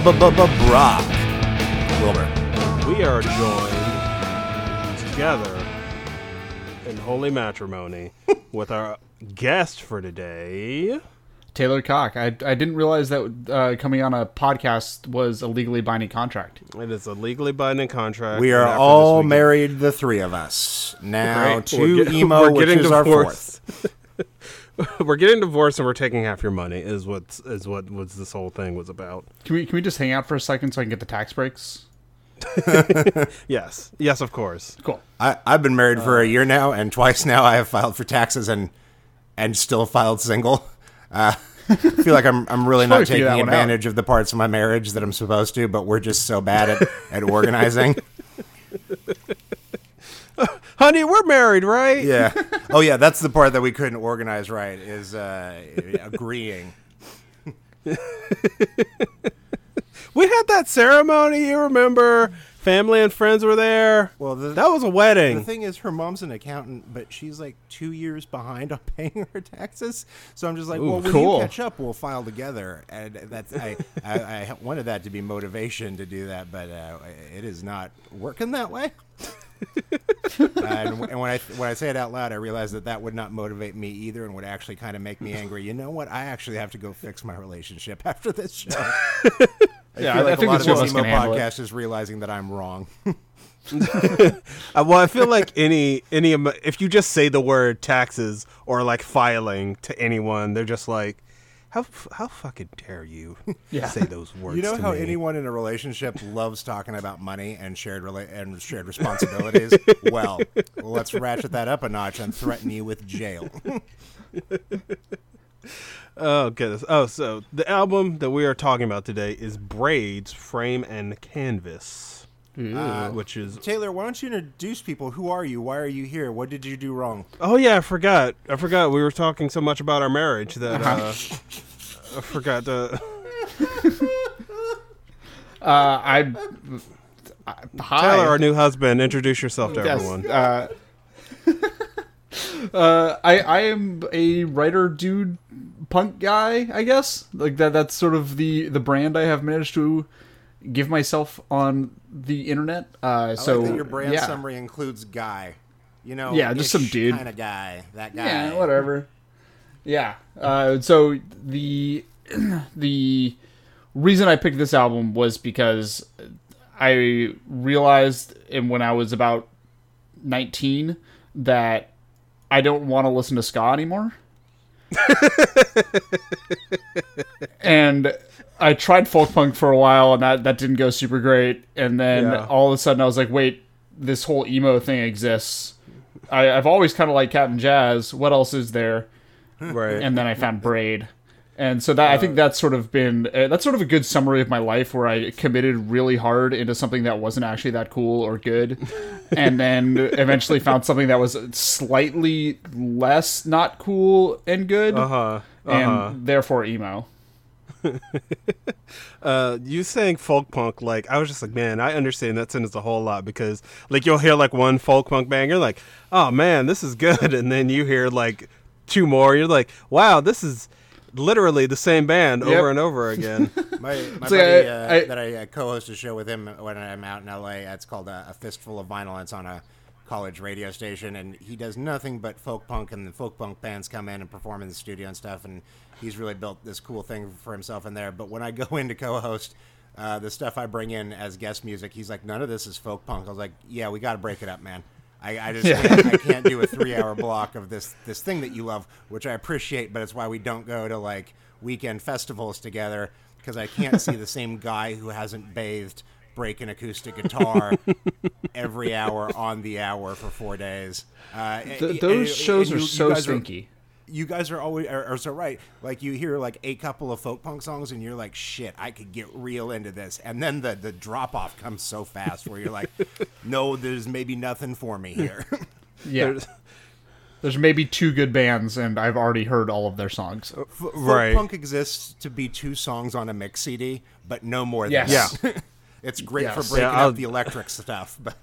Brock. Wilbur. We are joined together in holy matrimony with our guest for today. Taylor Cocke. I, I didn't realize that uh, coming on a podcast was a legally binding contract. It is a legally binding contract. We are all married, the three of us. Now get- emo, we're which is our fourth. Get- we're getting divorced and we're taking half your money. Is what is what was this whole thing was about. Can we can we just hang out for a second so I can get the tax breaks? Yes, yes, of course. Cool. I, I've been married for a year now, and twice now I have filed for taxes and and still filed single. Uh, I feel like I'm I'm really not taking that one out. advantage of the parts of my marriage that I'm supposed to, but we're just so bad at, at organizing. Honey, we're married, right? Yeah. Oh yeah, that's the part that we couldn't organize right is uh, agreeing. We had that ceremony. You remember? Family and friends were there. Well, the- that was a wedding. The thing is, her mom's an accountant, but she's like two years behind on paying her taxes. So I'm just like, Ooh, well, when cool. you catch up, we'll file together. And that's I, I, I wanted that to be motivation to do that, but uh, it is not working that way. and, and when I when I say it out loud, I realize that that would not motivate me either, and would actually kind of make me angry. You know what? I actually have to go fix my relationship after this show. I Yeah, feel I- like I think a lot of of this us emo can podcast is realizing that I'm wrong. Uh, well, I feel like any any if you just say the word taxes or like filing to anyone, they're just like, how how fucking dare you Yeah. say those words? You know to how me? anyone in a relationship loves talking about money and shared rela- and shared responsibilities? well, let's ratchet that up a notch and threaten you with jail. Oh goodness. Oh, so the album that we are talking about today is Braid's, Frame and Canvas, Uh, which is Taylor, why don't you introduce people? Who are you? Why are you here? What did you do wrong? Oh yeah, I forgot. I forgot we were talking so much about our marriage that uh, I forgot to. Uh, I, I hi. Tyler, our new husband, introduce yourself to Yes, everyone. Uh, I I am a writer, dude, punk guy. I guess like that. That's sort of the the brand I have managed to give myself on the internet. Uh, I so like that your brand yeah. summary includes guy. You know, Yeah, just some dude. kind of guy. That guy. Yeah, whatever. Yeah. Uh, so the the reason I picked this album was because I realized, and when I was about nineteen, that I don't want to listen to ska anymore. and I tried folk punk for a while, and that that didn't go super great. And then Yeah. all of a sudden, I was like, "Wait, this whole emo thing exists." I, I've always kind of liked Cap'n Jazz. What else is there? Right. And then I found Braid, and so that I think that's sort of been uh, that's sort of a good summary of my life where I committed really hard into something that wasn't actually that cool or good, and then eventually found something that was slightly less not cool and good, uh huh. and Uh-huh. therefore emo. Uh, you saying folk punk, like I was just like, man, I understand that sentence a whole lot because, like, you'll hear like one folk punk band, you're like, oh man, this is good, and then you hear like two more, you're like, wow, this is literally the same band Yep. over and over again. My, my like buddy I- uh, I- that I uh, co-host a show with him when I'm out in LA. It's called uh, a fistful of vinyl. It's on a college radio station, and he does nothing but folk punk, and the folk punk bands come in and perform in the studio and stuff. And he's really built this cool thing for himself in there. But when I go in to co-host. Uh, the stuff I bring in as guest music, he's like, none of this is folk punk. I was like, yeah, we got to break it up, man. I, I just can't, I can't do a three hour block of this this thing that you love, which I appreciate, but it's why we don't go to like weekend festivals together because I can't see the same guy who hasn't bathed break an acoustic guitar every hour on the hour for four days. Uh, Th- those and shows you- are you so stinky. You guys are always are, are so right. Like you hear like a couple of folk punk songs, and you're like, "Shit, I could get real into this." And then the the drop off comes so fast, where you're like, "No, there's maybe nothing for me here." Yeah. There's- There's maybe two good bands, and I've already heard all of their songs. Folk Right. punk exists to be two songs on a mix CD, but no more. Yes. Than that. it's great Yes. for breaking Yeah, up the electric stuff, but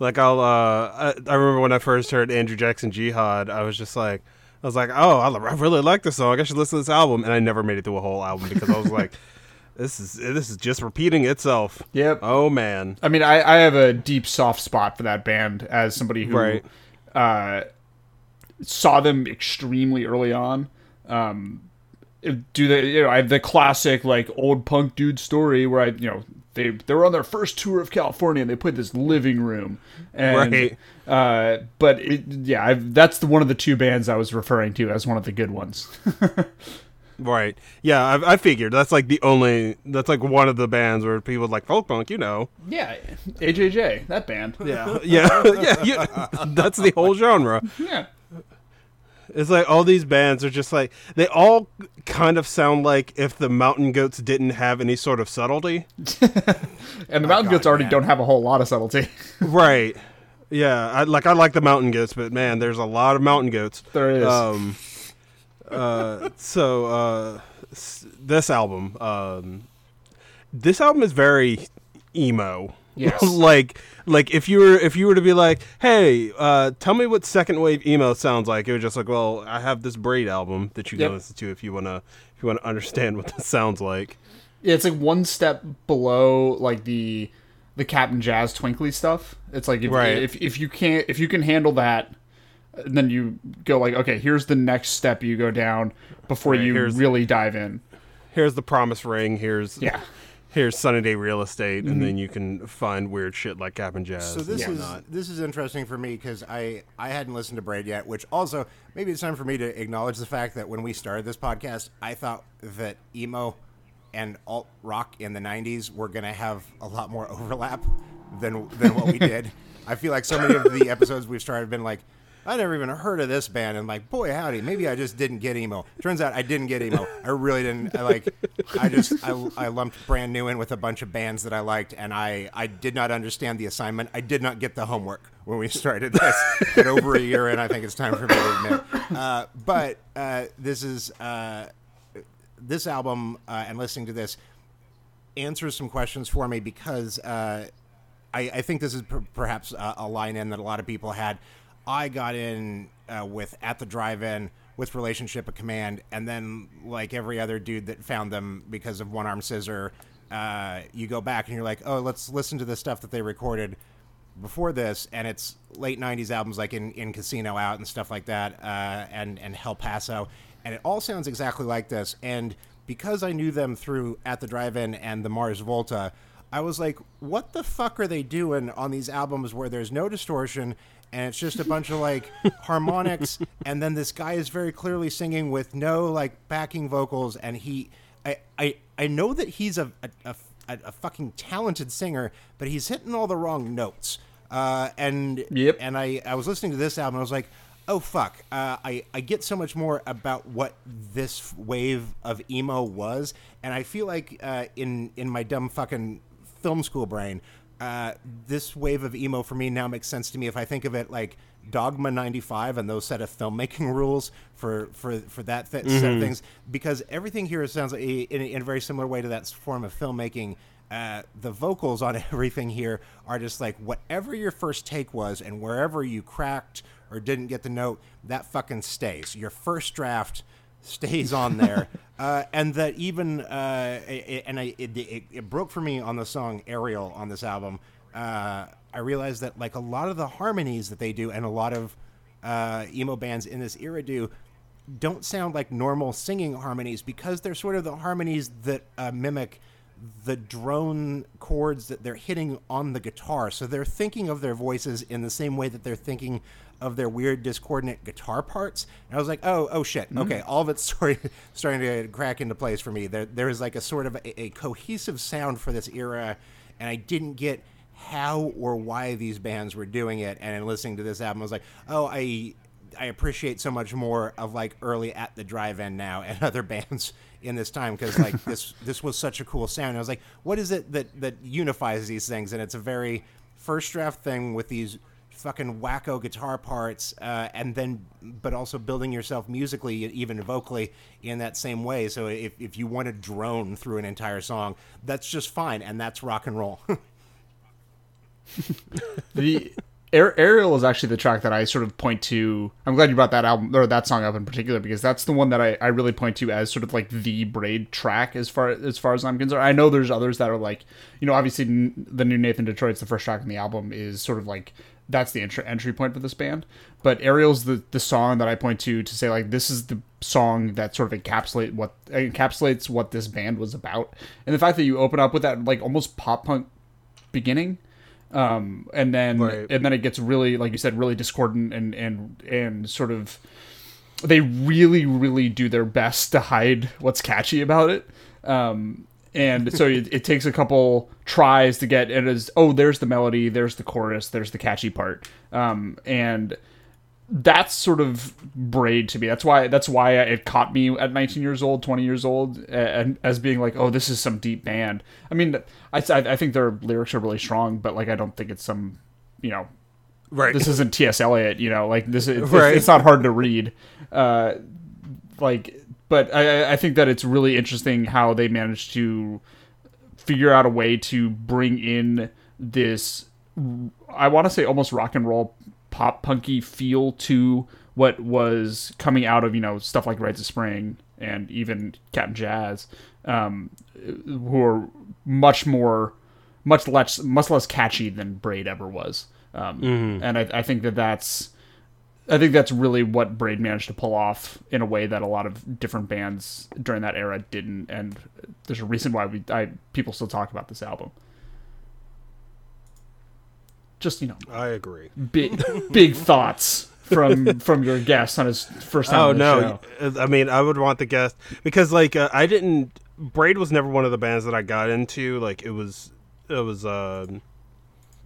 Like I'll, uh, I, I remember when I first heard Andrew Jackson Jihad, I was just like, I was like, oh, I, I really like this song. I should listen to this album, and I never made it through a whole album because I was like, This is this is just repeating itself. Yep. Oh man. I mean, I, I have a deep soft spot for that band as somebody who Right. uh, saw them extremely early on. Um, do they? You know, I have the classic like old punk dude story where I, you know, they they were on their first tour of California and they played this living room, and Right. uh, but it, yeah, I've, that's the one of the two bands I was referring to as one of the good ones. Right. Yeah, I, I figured that's like the only that's like one of the bands where people like folk punk, you know. yeah, AJJ, that band. Yeah, Yeah, yeah, yeah. That's the whole genre. yeah. It's like all these bands are just like they all kind of sound like if the Mountain Goats didn't have any sort of subtlety. And the Mountain Goats already man. don't have a whole lot of subtlety. Right. Yeah, I like I like the Mountain Goats, but man, there's a lot of Mountain Goats. There is. Um uh so uh this album um this album is very emo. Yes. like like if you were if you were to be like, "Hey, uh tell me what second wave emo sounds like." It was just like, "Well, I have this Braid album that you can Yep. listen to if you want to if you want to understand what this sounds like." Yeah, it's like one step below like the the Cap'n Jazz Twinkly stuff. It's like if, Right. if if you can't if you can handle that, then you go like okay, here's the next step you go down before Right, you really dive in. Here's the promise ring, here's Yeah. Here's Sunny Day Real Estate, and mm-hmm. then you can find weird shit like Cap'n Jazz. So this is this is interesting for me because I I hadn't listened to Braid yet, which also maybe it's time for me to acknowledge the fact that when we started this podcast, I thought that emo and alt rock in the '90s were going to have a lot more overlap than than what we did. I feel like so many of the episodes we've started have been like. I never even heard of this band, and like, boy, howdy, maybe I just didn't get emo. Turns out I didn't get emo. I really didn't. I like, I just I, I lumped brand new in with a bunch of bands that I liked, and I I did not understand the assignment. I did not get the homework when we started this. At over a year, and I think it's time for me to admit. Uh, but uh, this is uh, this album, uh, and listening to this answers some questions for me because uh, I, I think this is per- perhaps a line in that a lot of people had. I got in uh, with at the drive-in with relationship of command, and then like every other dude that found them because of one arm scissor, uh, you go back and you're like, oh, let's listen to the stuff that they recorded before this, and it's late '90s albums like in, in Casino Out and stuff like that, uh, and and El Paso, and it all sounds exactly like this. And because I knew them through At the Drive-In and the Mars Volta, I was like, what the fuck are they doing on these albums where there's no distortion and it's just a bunch of like harmonics, and then this guy is very clearly singing with no like backing vocals, and he, I I, I know that he's a a, a a, fucking talented singer, but he's hitting all the wrong notes. Uh, and Yep. and I, I was listening to this album, and I was like, oh fuck, uh, I I get so much more about what this wave of emo was, and I feel like uh, in in my dumb fucking film school brain, uh, this wave of emo for me now makes sense to me. If I think of it like Dogma 95 and those set of filmmaking rules for for for that th- set of things because everything here sounds like a, in, a, in a very similar way to that form of filmmaking uh, the vocals on everything here are just like whatever your first take was and wherever you cracked or didn't get the note that fucking stays. Your first draft stays on there uh, and that even uh, it, and I, it, it, it broke for me on the song ariel on this album uh, i realized that like a lot of the harmonies that they do and a lot of uh, emo bands in this era do don't sound like normal singing harmonies because they're sort of the harmonies that uh, mimic the drone chords that they're hitting on the guitar. So they're thinking of their voices in the same way that they're thinking of their weird discordant guitar parts. And I was like, oh, oh shit. Mm-hmm. Okay, all of it's sort of starting to crack into place for me. There, there is like a sort of a, a cohesive sound for this era, and I didn't get how or why these bands were doing it. And in listening to this album, I was like, oh, I I appreciate so much more of like early at the drive-in now and other bands in this time because like this this was such a cool sound. I was like, what is it that that unifies these things? And it's a very first draft thing with these fucking wacko guitar parts, uh, and then but also building yourself musically, even vocally, in that same way. So if if you want to drone through an entire song, that's just fine, and that's rock and roll. the Ariel is actually the track that I sort of point to. I'm glad you brought that album or that song up in particular because that's the one that I, I really point to as sort of like the Braid track as far as far as I'm concerned. I know there's others that are like, you know, obviously the new Nathan Detroit's the first track on the album is sort of like that's the entry entry point for this band. But Ariel's the the song that I point to to say like this is the song that sort of encapsulate what encapsulates what this band was about. And the fact that you open up with that like almost pop punk beginning um, and then Right. and then it gets really like you said really discordant and and and sort of they really really do their best to hide what's catchy about it um, and so it, it takes a couple tries to get it as oh there's the melody there's the chorus there's the catchy part um, and that's sort of braid to me. That's why that's why it caught me at 19 years old, 20 years old, and as being like, oh, this is some deep band. I mean, I I think their lyrics are really strong, but like I don't think it's some, you know, Right. this isn't T.S. Eliot, you know, like this is Right. it's not hard to read. Uh, like, but I I think that it's really interesting how they managed to figure out a way to bring in this I want to say almost rock and roll pop punky feel to what was coming out of you know stuff like Rites of Spring and even Cap'n Jazz, um, who are much more, much less, much less catchy than Braid ever was. Um, And I, I think that that's, I think that's really what Braid managed to pull off in a way that a lot of different bands during that era didn't. And there's a reason why we, I, people still talk about this album. Just you know, I agree. big big thoughts from from your guest on his first time. Oh no! show. I mean, I would want the guest because like uh, I didn't. Braid was never one of the bands that I got into. Like it was, it was um,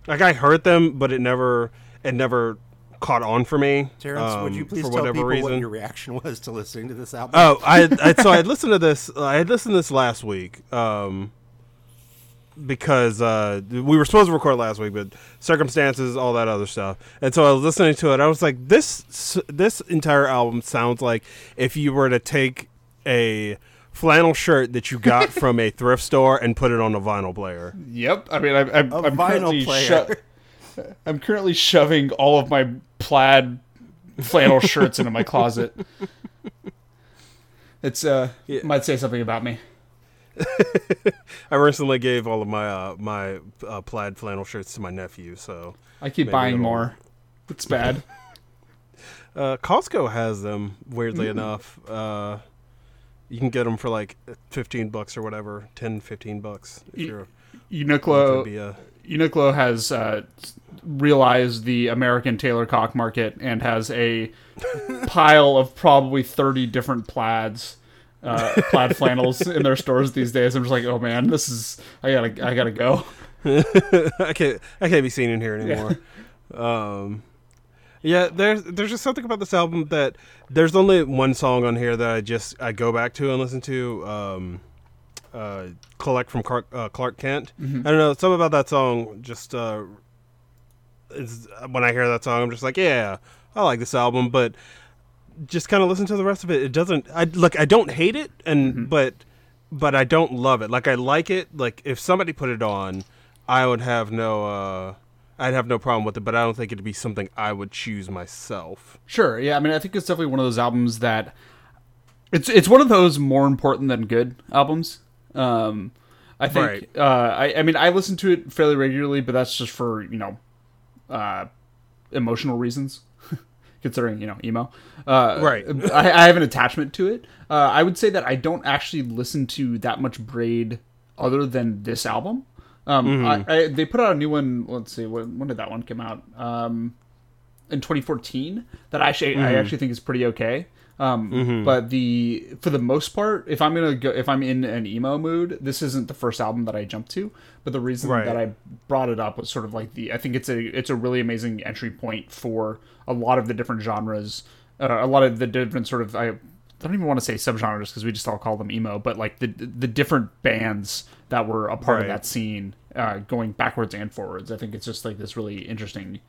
like I heard them, but it never, it never caught on for me. Terrence, would um, you please for tell whatever people reason? what your reaction was to listening to this album? Oh, I, I so I had listened to this. I had listened to this last week. Um, because uh, we were supposed to record last week, but circumstances, all that other stuff, and so I was listening to it. I was like, this this entire album sounds like if you were to take a flannel shirt that you got from a thrift store and put it on a vinyl player. Yep. I mean, I'm, I'm, A I'm vinyl player. sho- I'm currently shoving all of my plaid flannel shirts into my closet. It's uh Yeah. might say something about me. I recently gave all of my uh, my uh, plaid flannel shirts to my nephew, so I keep buying it'll- more. It's bad. Uh, Costco has them. Weirdly Mm. enough, uh, you can get them for like fifteen bucks or whatever, 10, 15 bucks. If you're Uniqlo to be a, Uniqlo has uh, realized the American Taylor Cocke market and has a pile of probably 30 different plaids, uh, plaid flannels in their stores these days. I'm just like, oh man, this is I gotta I gotta go. I can't I can't be seen in here anymore. um, yeah, there's there's just something about this album that there's only one song on here that I just I go back to and listen to. Um, uh, collect from Clark, uh, Clark Kent. I don't know something about that song. Just uh, is when I hear that song, I'm just like, yeah, I like this album, but just kind of listen to the rest of it. It doesn't. I look. I don't hate it, and but but I don't love it. Like I like it. Like if somebody put it on, I would have no. uh I'd have no problem with it, but I don't think it'd be something I would choose myself. Sure, yeah. I mean, I think it's definitely one of those albums that it's it's one of those more important than good albums. Um, I think. Right. Uh, I I mean, I listen to it fairly regularly, but that's just for you know, uh, emotional reasons. Considering you know emo, uh, Right. I, I have an attachment to it. Uh, I would say that I don't actually listen to that much Braid other than this album. Um, I, I, they put out a new one. Let's see, when, when did that one come out? Um, in 2014 that I actually I actually think is pretty okay. Um, But the for the most part, if I'm gonna go, if I'm in an emo mood, this isn't the first album that I jump to. But the reason Right. that I brought it up was sort of like the I think it's a it's a really amazing entry point for a lot of the different genres, uh, a lot of the different sort of I don't even want to say subgenres because we just all call them emo, but like the the different bands that were a part of that scene, uh, going backwards and forwards. I think it's just like this really interesting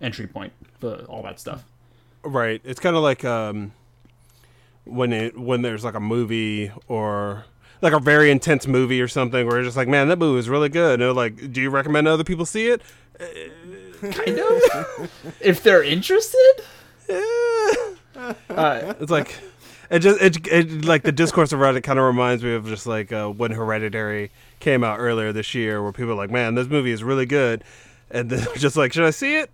entry point for all that stuff. Right. It's kind of like um, when it when there's like a movie or like a very intense movie or something where you're just like, man, that movie was really good. And like, do you recommend other people see it? Uh, kind of. if they're interested, It's like it just it, it like the discourse around it kind of reminds me of just like uh, when Hereditary came out earlier this year, where people are like, "Man, this movie is really good," and then just like, "Should I see it?"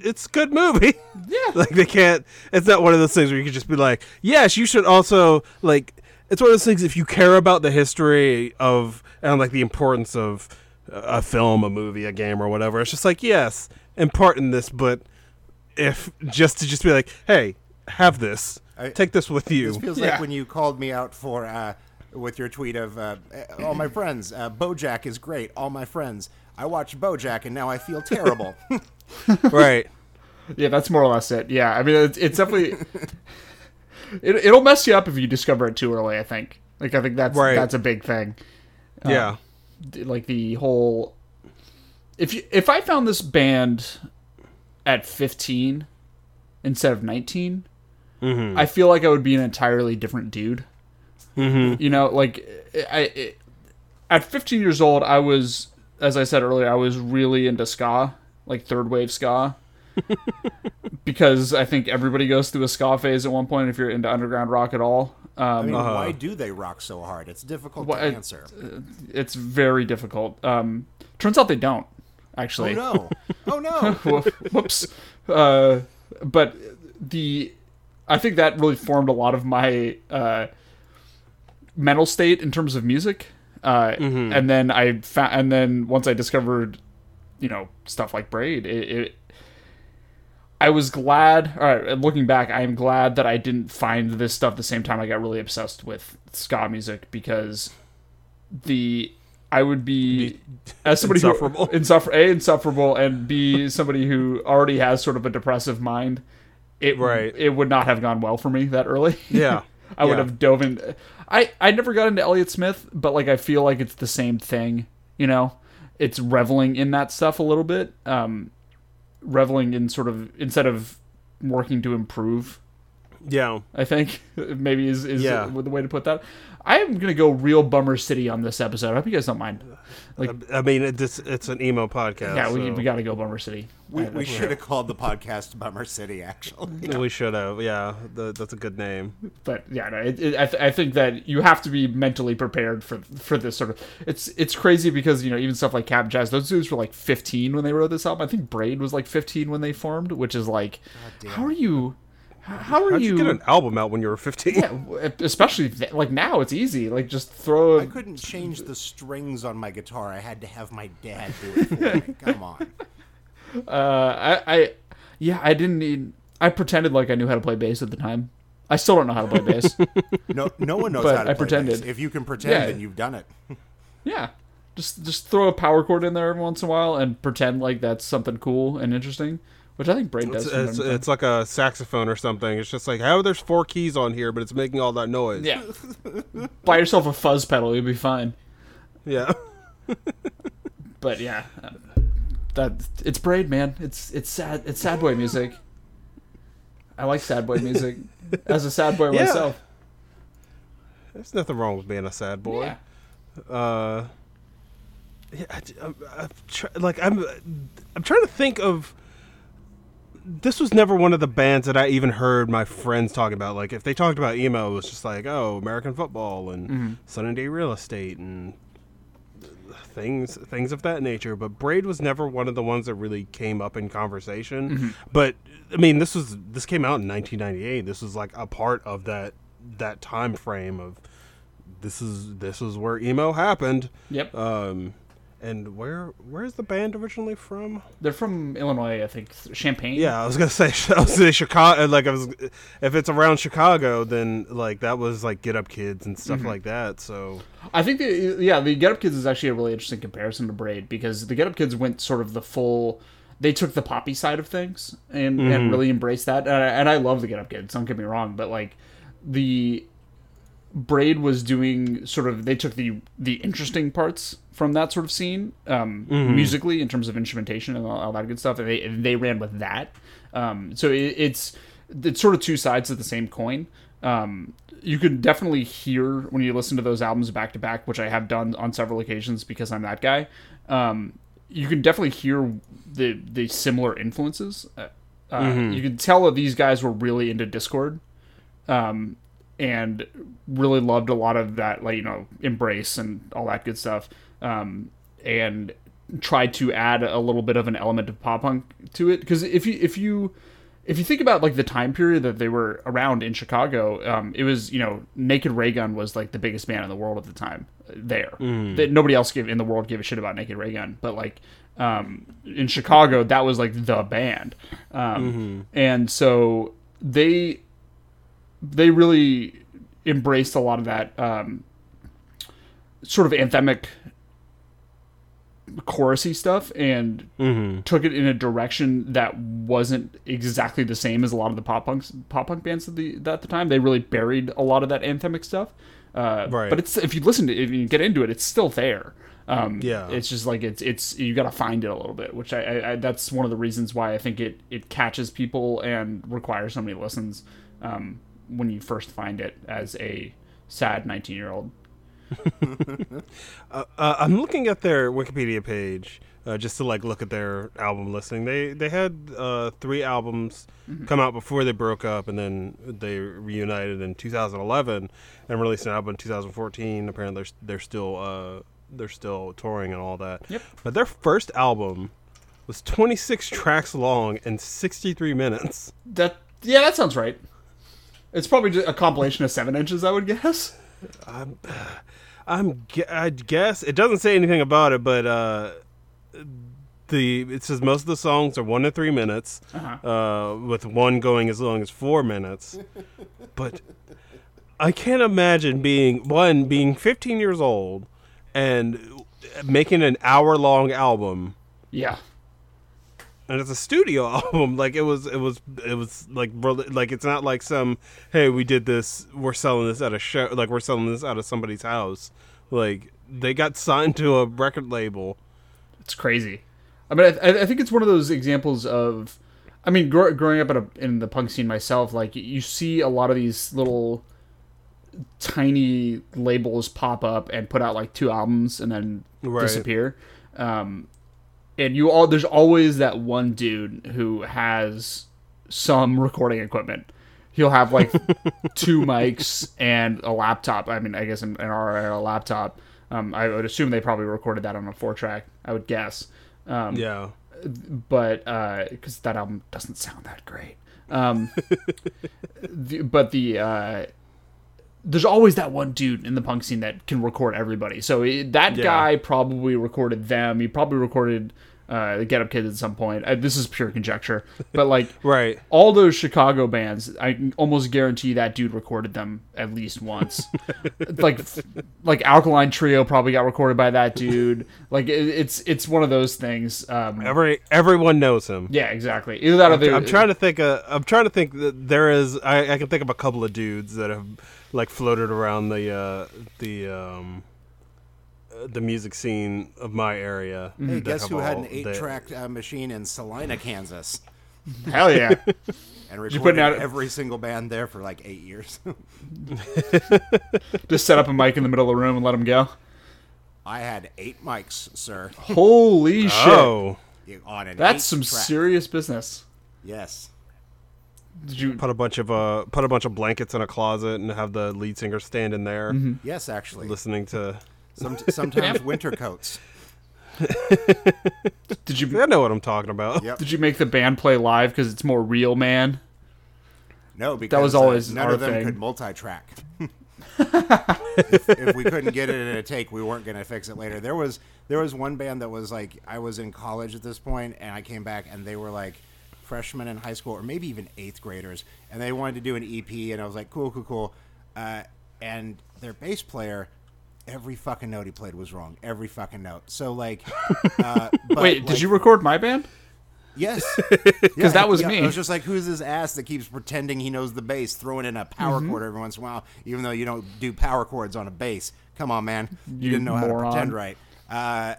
It's a good movie. Yeah. like they can't. It's not one of those things where you can just be like, "Yes, you should also like." It's one of those things if you care about the history of and like the importance of a film, a movie, a game, or whatever. It's just like yes, impart in this, but if just to just be like, hey, have this, I- take this with you. This feels Yeah. like when you called me out for uh, with your tweet of uh, all my friends. Uh, BoJack is great. All my friends. I watched BoJack and now I feel terrible. right. yeah, that's more or less it. Yeah, I mean, it's, it's definitely it, it'll mess you up if you discover it too early. I think. Like, I think that's Right. that's a big thing. yeah. D- Like the whole. If you if I found this band at fifteen instead of 19 I feel like I would be an entirely different dude. Mm-hmm. You know, like I, I at 15 years old, I was, as I said earlier, I was really into ska, like third wave ska. because I think everybody goes through a ska phase at one point if you're into underground rock at all. I Um, mean, Uh-huh. why do they rock so hard? It's difficult Why- to answer. it's very difficult. Um, turns out they don't, actually. Oh no! Oh no! Whoops. Uh, but the, I think that really formed a lot of my uh, mental state in terms of music. Uh, And then I found, and then once I discovered, you know, stuff like Braid, it, it I was glad. All right, looking back, I am glad that I didn't find this stuff the same time I got really obsessed with ska music because the I would be as somebody insufferable. who insuffer a insufferable and b somebody who already has sort of a depressive mind. It Right. It would not have gone well for me that early. Yeah. I would have dove in. I I never got into Elliott Smith, but like I feel like it's the same thing. You know, it's reveling in that stuff a little bit. Um, reveling in sort of instead of working to improve. Yeah. I think maybe is is Yeah. the way to put that. I am gonna go real bummer city on this episode. I hope you guys don't mind. Like, I mean, it's it's an emo podcast. yeah, we, so we got to go bummer city. We, we should have called the podcast Bummer City. Actually, we should have. Yeah, the, that's a good name. but yeah, no, it, it, I, th- I think that you have to be mentally prepared for for this sort of. It's it's crazy because you know even stuff like Cap Jazz, those dudes were like 15 when they wrote this album. I think Braid was like 15 when they formed, which is like, how are you? How, how are How'd you? you get an album out when you were 15? yeah, especially th- like now, it's easy. Like just throw. I A, couldn't change the strings on my guitar. I had to have my dad do it for me. Come on. uh, I, I, yeah, I didn't need. I pretended like I knew how to play bass at the time. I still don't know how to play bass. No, no one knows But how to I play pretended. bass. If you can pretend, Yeah. then you've done it. Yeah. Just just throw a power chord in there every once in a while and pretend like that's something cool and interesting, which I think Braid does. It's, it's, it's like a saxophone or something. It's just like, how there's four keys on here, but it's making all that noise. yeah. Buy yourself a fuzz pedal, you'll be fine. Yeah. But yeah, that it's Braid, man. It's it's sad. It's sad boy music. I like sad boy music. As a sad boy Yeah. myself. There's nothing wrong with being a sad boy. Yeah. uh yeah, I, I'm, I'm try, like I'm I'm trying to think of this was never one of the bands that I even heard my friends talking about. Like if they talked about emo it was just like oh American football and Sunny Day real estate and things things of that nature. But Braid was never one of the ones that really came up in conversation. But I mean this was this came out in 1998 this was like a part of that that time frame of this is this is where emo happened. Yep. Um, and where where is the band originally from? They're from Illinois, I think. Champaign. Yeah, I was gonna say I was say Chicago. Like I was, if it's around Chicago, then like that was like Get Up Kids and stuff mm-hmm. like that. So I think the yeah the Get Up Kids is actually a really interesting comparison to Braid because the Get Up Kids went sort of the full. They took the poppy side of things and, and mm-hmm. really embraced that, and I, and I love the Get Up Kids. Don't get me wrong, but like the Braid was doing sort of they took the the interesting parts from that sort of scene um, musically in terms of instrumentation and all, all that good stuff, and they and they ran with that. Um, so it, it's it's sort of two sides of the same coin. Um, you can definitely hear when you listen to those albums back to back, which I have done on several occasions because I'm that guy. Um, you can definitely hear the the similar influences. Uh, uh, You can tell that these guys were really into Dischord, um, and really loved a lot of that, like you know, embrace and all that good stuff, um, and tried to add a little bit of an element of pop punk to it. Because if you if you if you think about like the time period that they were around in Chicago, um, it was you know Naked Raygun was like the biggest band in the world at the time. uh, There, that nobody else gave in the world gave a shit about Naked Raygun, but like um, in Chicago, that was like the band, um, and so they they really embraced a lot of that um, sort of anthemic chorusy stuff and took it in a direction that wasn't exactly the same as a lot of the pop punks pop punk bands at the at the time. They really buried a lot of that anthemic stuff. Uh, Right. But it's if you listen to it, if you get into it, it's still there. Um, Yeah. It's just like it's it's you got to find it a little bit, which I, I, I that's one of the reasons why I think it it catches people and requires so many listens um, when you first find it as a sad nineteen year old. Uh, I'm looking at their Wikipedia page uh, just to like look at their album listing. They they had uh, three albums come out before they broke up, and then they reunited in 2011 and released an album in 2014. Apparently, they're, they're still uh, they're still touring and all that. Yep. But their first album was 26 tracks long and 63 minutes. That yeah, that sounds right. It's probably just a compilation of seven inches, I would guess. I'm gu- I guess it doesn't say anything about it, but uh, the it says most of the songs are one to three minutes, Uh-huh. uh, with one going as long as four minutes. but I can't imagine being one being 15 years old and making an hour long album. Yeah. And it's a studio album. Like it was, it was, it was like, like it's not like some, hey, we did this, we're selling this at a show, like we're selling this out of somebody's house. Like they got signed to a record label. It's crazy. I mean, I, I think it's one of those examples of, I mean, gr- growing up in, a, in the punk scene myself, like you see a lot of these little tiny labels pop up and put out like two albums and then Right. disappear. Um, and you all there's always that one dude who has some recording equipment. He'll have like two mics and a laptop. I mean, I guess an, in our era, a laptop. Um, I would assume they probably recorded that on a four track. I would guess. Um, Yeah. but because that album doesn't sound that great. Um, the, but the uh, there's always that one dude in the punk scene that can record everybody. So it, that Yeah. guy probably recorded them. He probably recorded uh, the Get Up Kids at some point. Uh, this is pure conjecture, but like Right. all those Chicago bands, I almost guarantee that dude recorded them at least once. like, like Alkaline Trio probably got recorded by that dude. Like, it, it's it's one of those things. Um, Every everyone knows him. yeah, exactly. Either that or they. I'm trying to think. Uh, I'm trying to think that there is. I, I can think of a couple of dudes that have like floated around the uh, the um, uh, the music scene of my area. Hey, guess who had an eight-track uh, machine in Salina, Kansas, Hell yeah! and you recorded putting out- every single band there for like eight years. Just set up a mic in the middle of the room and let them go. I had eight mics, sir, Holy shit! Oh, on an That's some eight-track. serious business. Yes. Did you? put a bunch of uh, put a bunch of blankets in a closet and have the lead singer stand in there Yes, actually. listening to. Some, sometimes winter coats. Did you? I know what I'm talking about. Yep. Did you make the band play live because it's more real, man? No, because that was uh, always none our of them thing. could multi-track. if, if we couldn't get it in a take, we weren't going to fix it later. There was there was one band that was like I was in college at this point, and I came back, and they were like freshmen in high school, or maybe even eighth graders, and they wanted to do an EP, and I was like, cool, cool, cool. Uh, and their bass player, every fucking note he played was wrong, every fucking note. So like, uh, but, Wait, did you record my band? Yes, Because that was yeah, me. I was just like, who's this ass that keeps pretending he knows the bass, throwing in a power Mm-hmm. chord every once in a while, even though you don't do power chords on a bass. Come on, man, you, You didn't know how to moron. pretend right. Uh,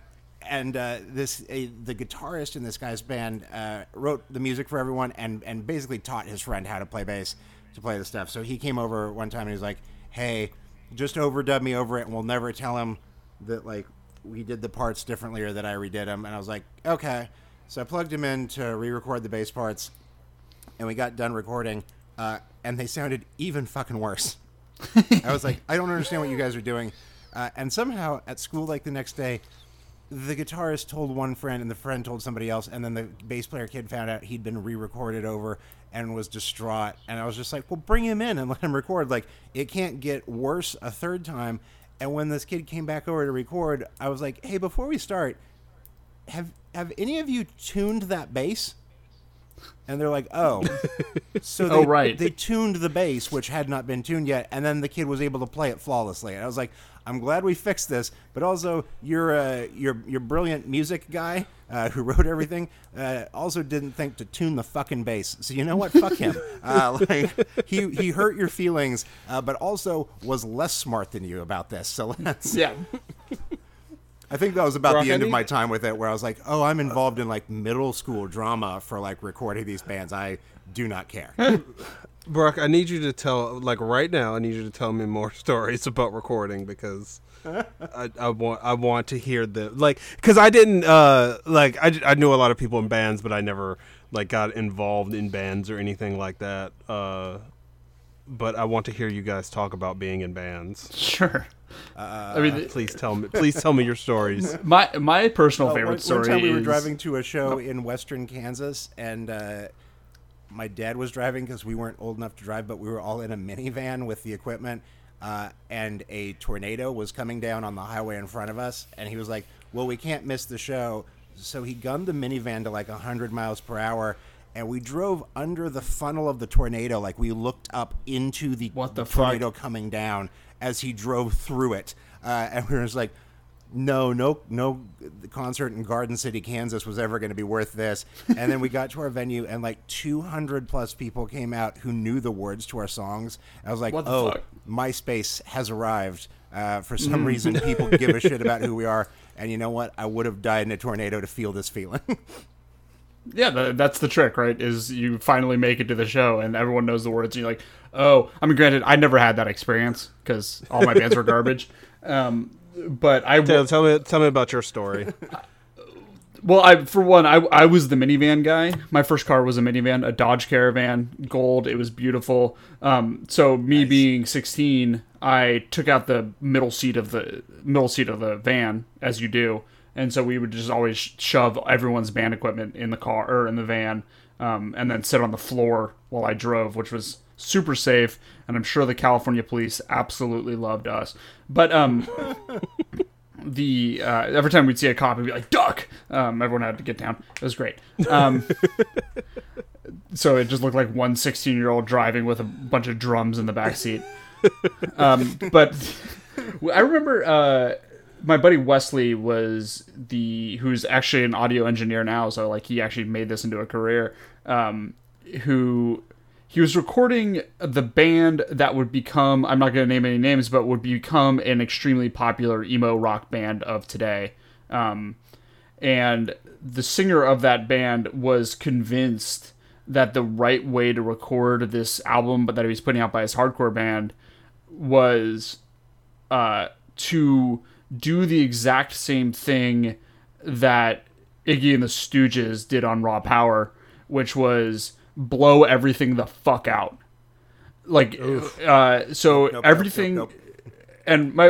and uh, this, uh, the guitarist in this guy's band uh, wrote the music for everyone, and and basically taught his friend how to play bass to play the stuff. So he came over one time and he was like, "Hey, just overdub me over it, and we'll never tell him that like we did the parts differently or that I redid them, and I was like, okay. So I plugged him in to re-record the bass parts, and we got done recording, uh, and they sounded even fucking worse. I was like, I don't understand what you guys are doing. Uh, and somehow at school, like the next day, the guitarist told one friend, and the friend told somebody else, and then the bass player kid found out he'd been re-recorded over and was distraught. And I was just like, well, bring him in and let him record. Like it can't get worse a third time. And when this kid came back over to record, I was like, hey, before we start, have have any of you tuned that bass? And they're like, oh. So oh, they, Oh, right. they tuned the bass, which had not been tuned yet, and then the kid was able to play it flawlessly. And I was like, I'm glad we fixed this, but also your uh, your your brilliant music guy uh, who wrote everything uh, also didn't think to tune the fucking bass. So you know what? Fuck him. Uh, like he he hurt your feelings, uh, but also was less smart than you about this. So let's. Yeah. I think that was about Brock, the end I of my time with it, where I was like, "Oh, I'm involved in like middle school drama for like recording these bands. I do not care." Brock, I need you to tell, like right now, I need you to tell me more stories about recording because I, I want I want to hear the like because I didn't uh like I, I knew a lot of people in bands, but I never like got involved in bands or anything like that. Uh, but I want to hear you guys talk about being in bands. Sure. I mean, Please tell me, please tell me your stories. my my personal Oh, favorite one, story one time we were driving to a show in western Kansas, and uh, my dad was driving because we weren't old enough to drive, but we were all in a minivan with the equipment. Uh, and a tornado was coming down on the highway in front of us, and he was like, "Well, we can't miss the show." So he gunned the minivan to like 100 miles per hour, and we drove under the funnel of the tornado. Like we looked up into the, What the fuck? tornado coming down as he drove through it, uh, and we were just like, no, no, no concert in Garden City, Kansas was ever going to be worth this. And then we got to our venue, and like 200 plus people came out who knew the words to our songs. I was like, oh, fuck? MySpace has arrived. Uh, for some reason, people give a shit about who we are. And you know what? I would have died in a tornado to feel this feeling. yeah, tha- that's the trick, right? Is you finally make it to the show and everyone knows the words, and you're like, oh, I mean, granted, I never had that experience because all my bands were garbage. Um, but I Tell, tell me, tell me about your story. Well, I for one, I I was the minivan guy. My first car was a minivan, a Dodge Caravan, gold. It was beautiful. Um, so me being 16, I took out the middle seat of the middle seat of the van, as you do, and so we would just always shove everyone's band equipment in the car or in the van, um, and then sit on the floor while I drove, which was super safe. And I'm sure the California police absolutely loved us. But um, the uh, every time we'd see a cop, we'd be like, "Duck!" Um, everyone had to get down. It was great. Um, so it just looked like one 16 year old driving with a bunch of drums in the back seat. Um, but I remember uh, my buddy Wesley was the who's actually an audio engineer now. So like he actually made this into a career. Um, who he was recording the band that would become I'm not going to name any names, but would become an extremely popular emo rock band of today. Um, and the singer of that band was convinced that the right way to record this album, but that he was putting out by his hardcore band, was uh, to do the exact same thing that Iggy and the Stooges did on Raw Power, which was blow everything the fuck out. Like, uh, so Nope, nope, everything nope, and my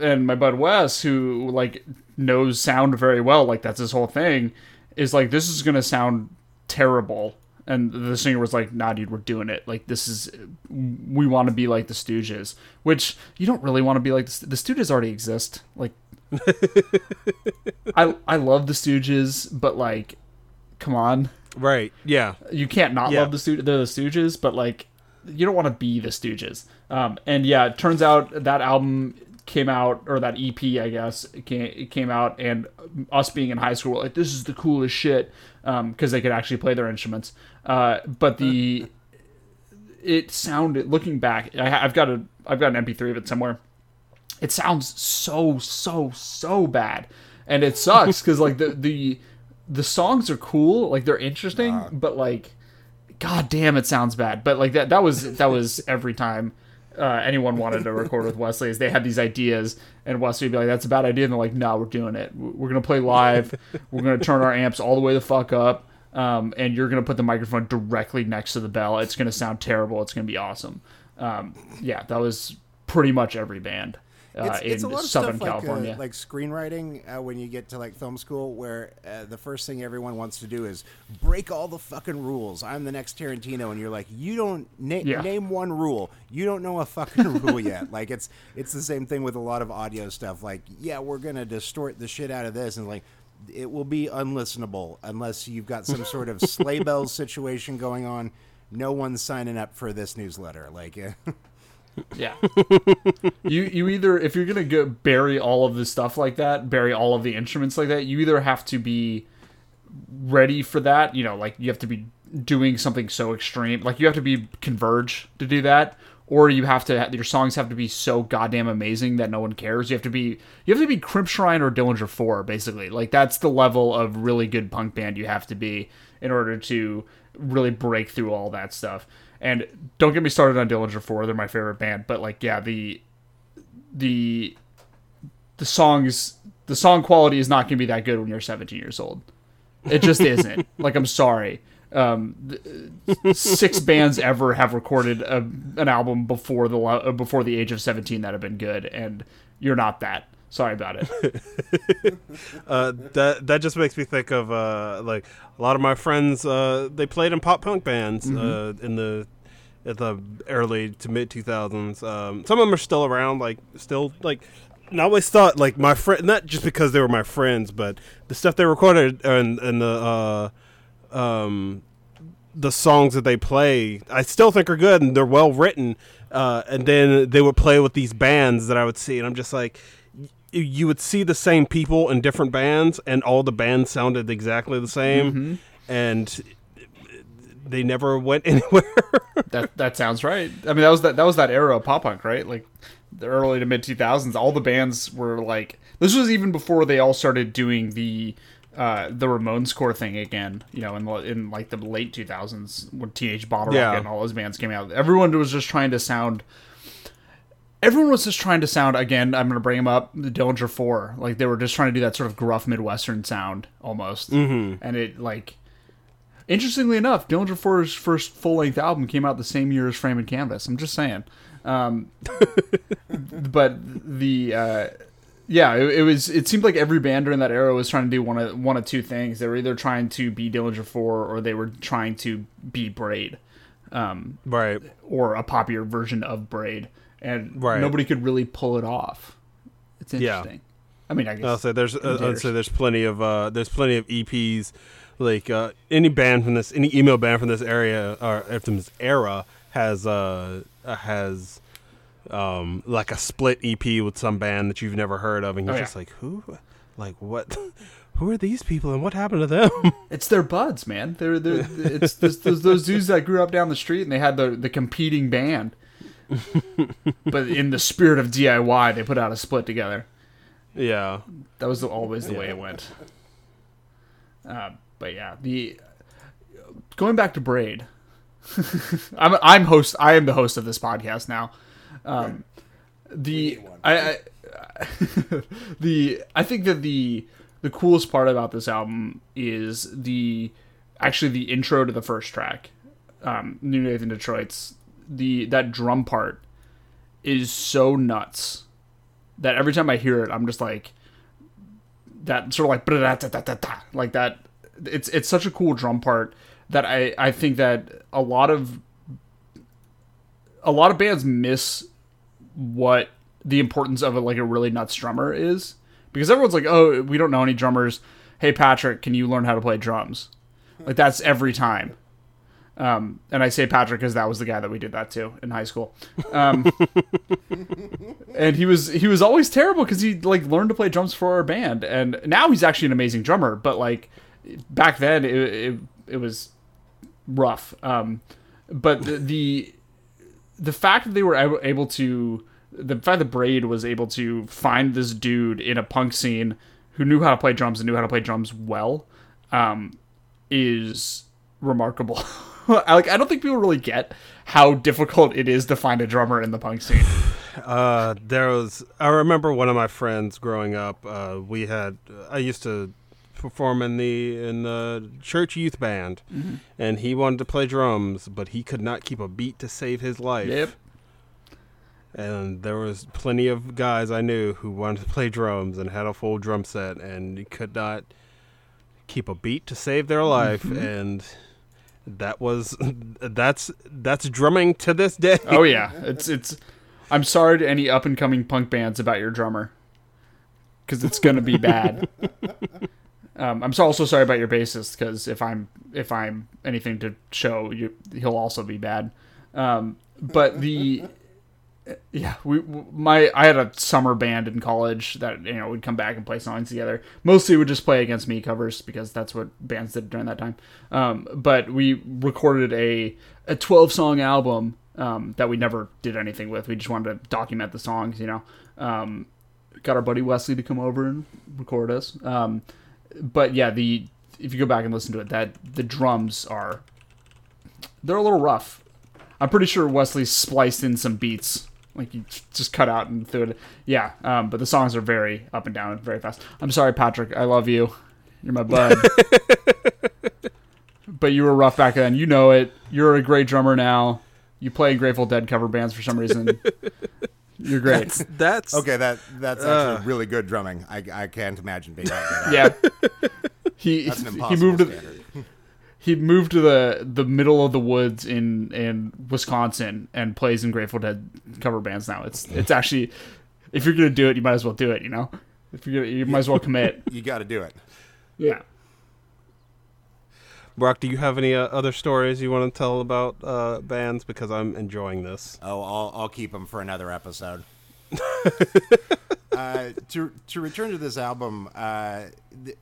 and my bud Wes, who like knows sound very well, like that's his whole thing, is like this is gonna sound terrible. And the singer was like, "Nah, dude, we're doing it. Like this is, we want to be like the Stooges, which you don't really want to be like the, the Stooges. Already exist. Like, I I love the Stooges, but like, come on, right? Yeah. you can't not Yeah. love the Stooges. The Stooges, but like you don't want to be the Stooges. Um, and yeah, it turns out that album came out, or that EP, I guess, it came, came out, and us being in high school, like this is the coolest shit because they could actually play their instruments. Uh, but the it sounded looking back, I, I've got a I've got an MP3 of it somewhere. It sounds so so so bad, and it sucks because like the the the songs are cool, like they're interesting, but like, god damn, it sounds bad. But like that that was that was every time. uh, anyone wanted to record with Wesley is they had these ideas, and Wesley would be like, "That's a bad idea," and they're like, "No, we're doing it. We're gonna play live. we're gonna turn our amps all the way the fuck up, um, and you're gonna put the microphone directly next to the bell. It's gonna sound terrible. It's gonna be awesome." Um, yeah, that was pretty much every band uh, in a lot of Southern stuff California. like, uh, like screenwriting uh, when you get to like film school, where uh, the first thing everyone wants to do is break all the fucking rules. I'm the next Tarantino, and you're like, you don't na- Yeah. name one rule. You don't know a fucking rule yet. Like it's it's the same thing with a lot of audio stuff. Like, yeah, we're gonna distort the shit out of this, and like. It will be unlistenable unless you've got some sort of sleigh bells situation going on. No one's signing up for this newsletter. Like, Yeah. you you either if you're gonna go bury all of the stuff like that, bury all of the instruments like that, you either have to be ready for that, you know, like you have to be doing something so extreme, like you have to be converge to do that, or you have to your songs have to be so goddamn amazing that no one cares. You have to be you have to be Crimpshrine or Dillinger Four, basically. Like that's the level of really good punk band you have to be in order to really break through all that stuff. And don't get me started on Dillinger Four; they're my favorite band. But like, yeah, the the the songs, the song quality is not going to be that good when you're 17 years old. It just isn't. like, I'm sorry. Um, th- six bands ever have recorded a, an album before the uh, before the age of 17 that have been good, and you're not that. Sorry about it. Uh, that that just makes me think of uh, like a lot of my friends. Uh, they played in pop punk bands uh, in the at the early to mid two thousands. Um, some of them are still around, like still like. And I always thought like my friend, not just because they were my friends, but the stuff they recorded and and the uh, um, the songs that they play, I still think are good and they're well written. Uh, and then they would play with these bands that I would see, and I'm just like, you would see the same people in different bands, and all the bands sounded exactly the same, and they never went anywhere. that that sounds right. I mean, that was that that was that era of pop punk, right? Like the early to mid 2000s. All the bands were like. This was even before they all started doing the uh, the Ramones core thing again. You know, in in like the late 2000s when Teenage Bottle Yeah. Rocket and all those bands came out. Everyone was just trying to sound. Everyone was just trying to sound again. I'm going to bring them up. The Dillinger Four, like they were just trying to do that sort of gruff Midwestern sound almost, mm-hmm. and it like Interestingly enough, Dillinger 4's first full length album came out the same year as Frame and Canvas. I'm just saying. Um, but the uh, yeah, it, it was. It seemed like every band during that era was trying to do one of one of two things. They were either trying to be Dillinger 4 or they were trying to be Braid, um, right. or a popular version of Braid, and Right. nobody could really pull it off. It's Yeah. interesting. I mean, I guess I'll say there's uh, Imitators. say there's plenty of uh, there's plenty of EPs like uh, any band from this any emo band from this area or from this era has uh uh, has um like a split EP with some band that you've never heard of and you're Oh, yeah. just like who like what who are these people and what happened to them It's their buds, man. They're, they're it's those, those, those dudes that grew up down the street and they had the the competing band. but in the spirit of DIY, they put out a split together. yeah That was always the way it went. Uh, but yeah, the going back to Braid. I'm I'm host. I am the host of this podcast now. Um, the I, I the I think that the the coolest part about this album is the actually the intro to the first track, um, New Nathan Detroit's the that drum part is so nuts that every time I hear it, I'm just like that sort of like like that. It's it's such a cool drum part that I I think that a lot of a lot of bands miss what the importance of a, like a really nuts drummer is because everyone's like, oh, we don't know any drummers. Hey Patrick, can you learn how to play drums? Like that's every time. Um, and I say Patrick because that was the guy that we did that to in high school. Um, and he was he was always terrible because he like learned to play drums for our band, and now he's actually an amazing drummer. But like back then, it it, it was rough. Um, but the, the the fact that they were able- to the fact that Braid was able to find this dude in a punk scene who knew how to play drums and knew how to play drums well um, is remarkable. Like I don't think people really get how difficult it is to find a drummer in the punk scene. Uh, there was. I remember one of my friends growing up. Uh, we had. I used to perform in the in the church youth band, Mm-hmm. and he wanted to play drums, but he could not keep a beat to save his life. Yep. And there was plenty of guys I knew who wanted to play drums and had a full drum set, and could not keep a beat to save their life, Mm-hmm. and that was that's that's drumming to this day. Oh yeah, it's it's. I'm sorry to any up and coming punk bands about your drummer, because it's gonna be bad. um, I'm so- also sorry about your bassist because if I'm if I'm anything to show you, he'll also be bad. Um, but the yeah, we my I had a summer band in college that you know would come back and play songs together. Mostly would just play against me covers because that's what bands did during that time. Um, but we recorded a a 12 song album um, that we never did anything with. We just wanted to document the songs, you know. Um, got our buddy Wesley to come over and record us. Um, but yeah, the if you go back and listen to it, that the drums are they're a little rough. I'm pretty sure Wesley spliced in some beats, like he just cut out and threw it. Yeah, um, but the songs are very up and down very fast. I'm sorry, Patrick. I love you. You're my bud. but you were rough back then. You know it. You're a great drummer now. You play in Grateful Dead cover bands for some reason. You're great. That's Okay, that that's Uh. actually really good drumming. I, I can't imagine being that good. yeah. He That's an he impossible moved to standard. he moved to the the middle of the woods in in Wisconsin and plays in Grateful Dead cover bands now. It's it's actually if you're gonna do it, you might as well do it. You know, if you're gonna, you might as well commit. You got to do it. Yeah. Brock. Do you have any uh, other stories you want to tell about uh, bands? Because I'm enjoying this. Oh, I'll I'll keep them for another episode. uh, to to return to this album, uh, th-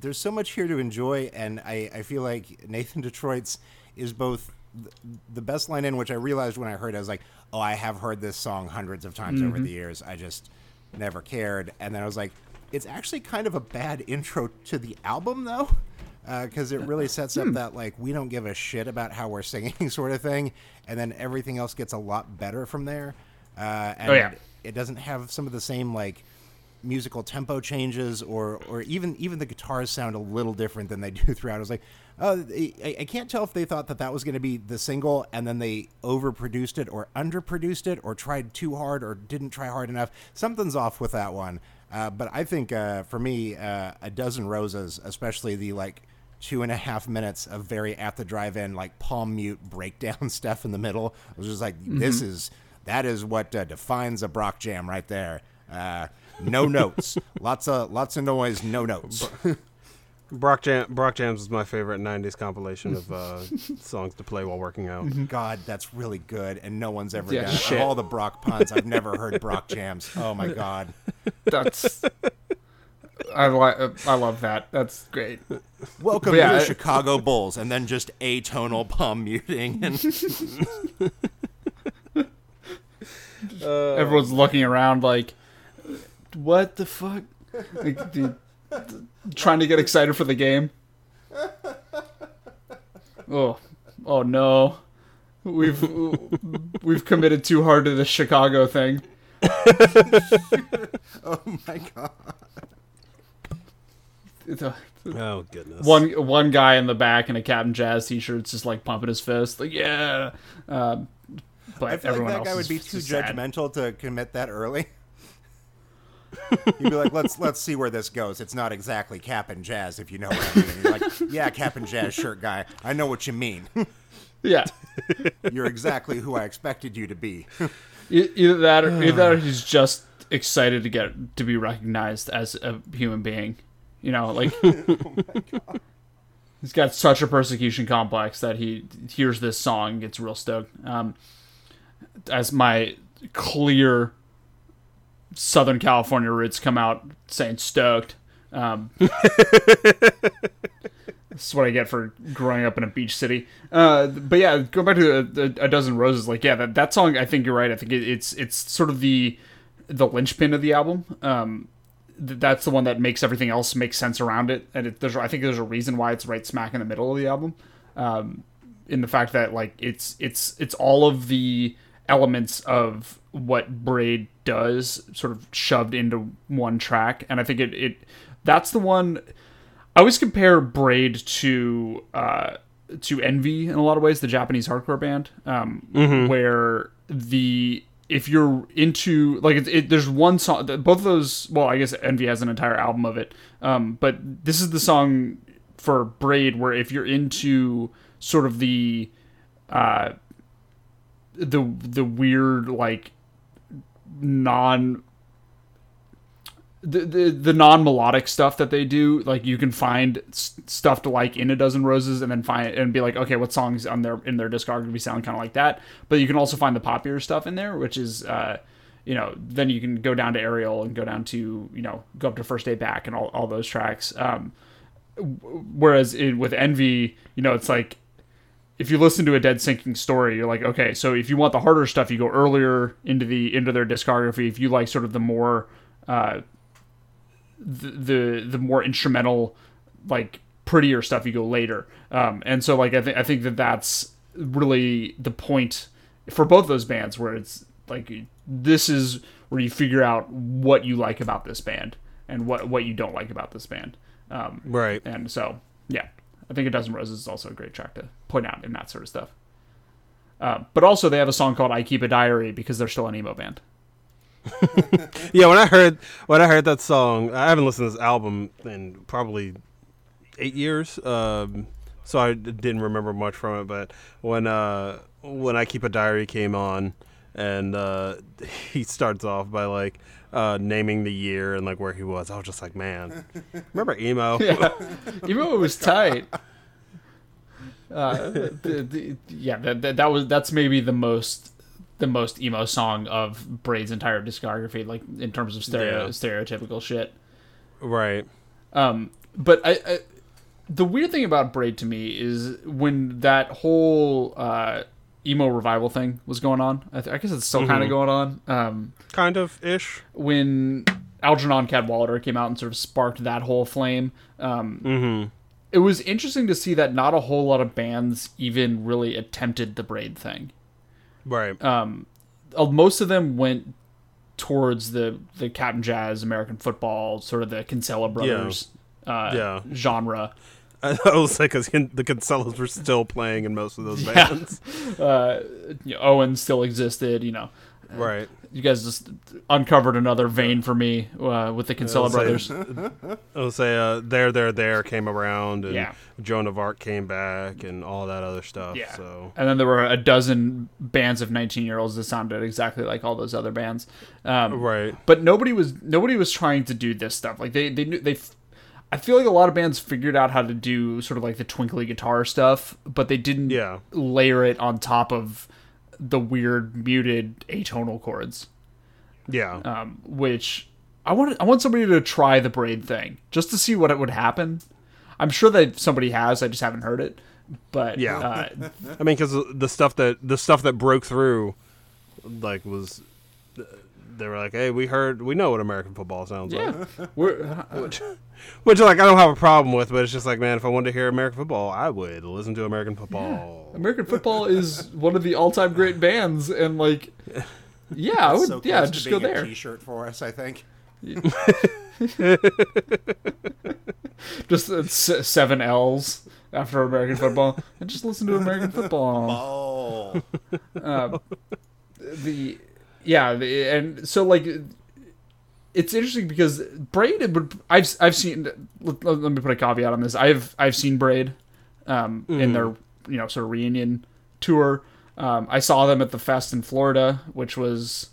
there's so much here to enjoy, and I, I feel like Nathan Detroit's is both th- the best line in which I realized when I heard it, I was like, oh, I have heard this song hundreds of times over the years. I just never cared, and then I was like, it's actually kind of a bad intro to the album though. Because it really sets up that like we don't give a shit about how we're singing sort of thing, and then everything else gets a lot better from there. Uh, and Oh, yeah. it doesn't have some of the same like musical tempo changes or or even even the guitars sound a little different than they do throughout. I was like, oh, I, I can't tell if they thought that that was going to be the single and then they overproduced it or underproduced it or tried too hard or didn't try hard enough. Something's off with that one. Uh, but I think uh, for me, uh, a dozen roses, especially the like two and a half minutes of very at the drive-in like palm mute breakdown stuff in the middle. I was just like, this is that is what uh, defines a Brock jam right there. Uh, no notes, lots of lots of noise, no notes. Brock Jam Brock Jams is my favorite '90s compilation of uh, songs to play while working out. God, that's really good, and no one's ever Yeah, done it. shit. Of all the Brock puns, I've never heard Brock jams. Oh my God, That's I like uh, I love that. That's great. welcome yeah, to the I- Chicago Bulls, and then just atonal palm muting. And uh, Everyone's looking around like, what the fuck? Like, the, the- trying to get excited for the game. Oh, oh no, we've we've committed too hard to the Chicago thing. oh my God, It's a- Oh goodness. one one guy in the back in a Cap'n Jazz t-shirt's just like pumping his fist, like yeah. Um, but I feel like everyone that else guy would be too just sad. judgmental to commit that early. You'd be like, "Let's let's see where this goes. It's not exactly Cap'n Jazz, if you know what I mean." And you're like, "Yeah, Cap'n Jazz shirt guy. I know what you mean. Yeah, You're exactly who I expected you to be." Either that, or, either that, or he's just excited to get to be recognized as a human being. You know, like he's got such a persecution complex that he hears this song and gets real stoked. Um, as my clear Southern California roots come out saying stoked. Um, this is what I get for growing up in a beach city. Uh, but yeah, going back to a, a dozen roses. Like, yeah, that, that song. I think you're right. I think it, it's it's sort of the the linchpin of the album. Um, that's the one that makes everything else make sense around it. And it, there's I think there's a reason why it's right smack in the middle of the album. Um, in the fact that like it's it's it's all of the elements of what Braid does sort of shoved into one track, and I think it it that's the one. I always compare Braid to uh, to Envy in a lot of ways, the Japanese hardcore band, um, where the if you're into like it, it, there's one song both of those well i guess envy has an entire album of it um, but this is the song for braid where if you're into sort of the uh the the weird like non the, the the non melodic stuff that they do, like you can find s- stuff to like in a dozen roses, and then find and be like, okay, what songs on their in their discography sound kind of like that. But you can also find the popular stuff in there, which is, uh, you know, then you can go down to Ariel and go down to you know go up to First Day Back and all all those tracks. Um, whereas in, with Envy, you know, it's like if you listen to a dead sinking story you're like okay so if you want the harder stuff you go earlier into the into their discography if you like sort of the more uh the the, the more instrumental like prettier stuff you go later um and so like i think i think that that's really the point for both those bands where it's like this is where you figure out what you like about this band and what what you don't like about this band um Right. and so, yeah, I think A Dozen Roses is also a great track to point out in that sort of stuff. Uh, but also, they have a song called "I Keep a Diary" because they're still an emo band. Yeah, when I heard when I heard that song, I haven't listened to this album in probably eight years, um, so I didn't remember much from it. But when uh, when I keep a diary came on, and uh, he starts off by like uh, naming the year and like where he was, I was just like, man, remember emo? Yeah, emo was tight. Uh, the, the, yeah, that, that that was that's maybe the most the most emo song of Braid's entire discography, like in terms of stereo Yeah. stereotypical shit. right. Um, but I, I, the weird thing about Braid to me is when that whole uh, emo revival thing was going on. I, th- I guess it's still kind of going on. Um, Kind of ish. when Algernon Cadwallader came out and sort of sparked that whole flame. Um, Mm-hmm. It was interesting to see that not a whole lot of bands even really attempted the Braid thing. Right. Um, uh, most of them went towards the the Cap'n Jazz, American football, sort of the Kinsella brothers uh, Yeah. genre. I was like, because the Kinsellas were still playing in most of those Yeah. bands. uh, you know, Owen still existed. You know, Right. you guys just uncovered another vein for me uh, with the Kinsella I'll say- brothers. I'll say uh, there, there, there came around, and Yeah. Joan of Arc came back, and all that other stuff. Yeah. So And then there were a dozen bands of 19 year olds that sounded exactly like all those other bands. Um, right. But nobody was nobody was trying to do this stuff. Like they they knew they. I feel like a lot of bands figured out how to do sort of like the twinkly guitar stuff, but they didn't Yeah. layer it on top of the weird muted atonal chords. Yeah. um, which I want I want somebody to try the braid thing just to see what it would happen. I'm sure that somebody has. I just haven't heard it. But Yeah. uh, I mean, because the stuff that the stuff that broke through, like, was they were like, "Hey, we heard, we know what American football sounds like," yeah, we're, uh, which like I don't have a problem with, but it's just like, man, if I wanted to hear American football, I would listen to American football. American football is one of the all-time great bands, and like, yeah, I would, So yeah, to just go being a there. T-shirt for us, I think. Just uh, s- seven L's after American football, and just listen to American football. Oh, uh, the yeah and so like it's interesting because braid would i've i've seen let, let me put a caveat on this. I've i've seen braid um in their you know sort of reunion tour. Um i saw them at the fest in florida which was